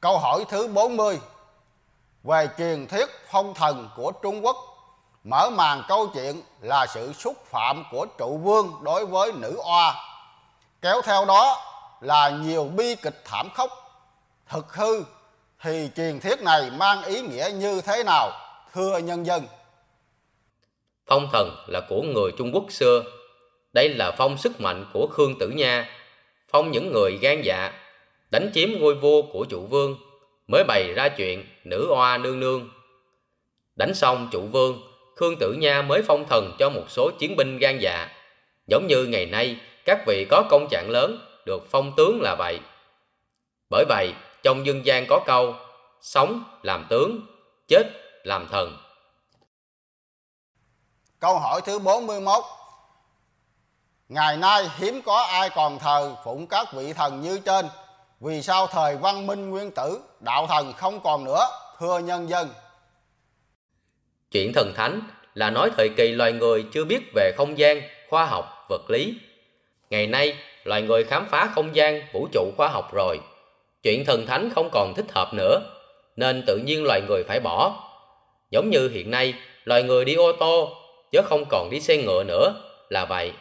Câu hỏi thứ 40 Về truyền thuyết phong thần của Trung Quốc Mở màn câu chuyện là sự xúc phạm của trụ vương đối với nữ oa. Kéo theo đó là nhiều bi kịch thảm khốc. Thực hư thì truyền thuyết này mang ý nghĩa như thế nào thưa nhân dân? Phong thần là của người Trung Quốc xưa. Đây là phong sức mạnh của Khương Tử Nha, phong những người gan dạ, đánh chiếm ngôi vua của trụ vương, mới bày ra chuyện nữ oa nương nương. Đánh xong trụ vương, Khương Tử Nha mới phong thần cho một số chiến binh gan dạ. Giống như ngày nay, các vị có công trạng lớn được phong tướng là vậy. Bởi vậy, trong dân gian có câu, sống làm tướng, chết làm thần. Câu hỏi thứ 41 Ngày nay hiếm có ai còn thờ phụng các vị thần như trên vì sao thời văn minh nguyên tử đạo thần không còn nữa Thưa nhân dân? Chuyện thần thánh là nói thời kỳ loài người chưa biết về không gian, khoa học, vật lý. Ngày nay loài người khám phá không gian, vũ trụ khoa học rồi. Chuyện thần thánh không còn thích hợp nữa Nên tự nhiên loài người phải bỏ. Giống như hiện nay loài người đi ô tô chứ không còn đi xe ngựa nữa là vậy.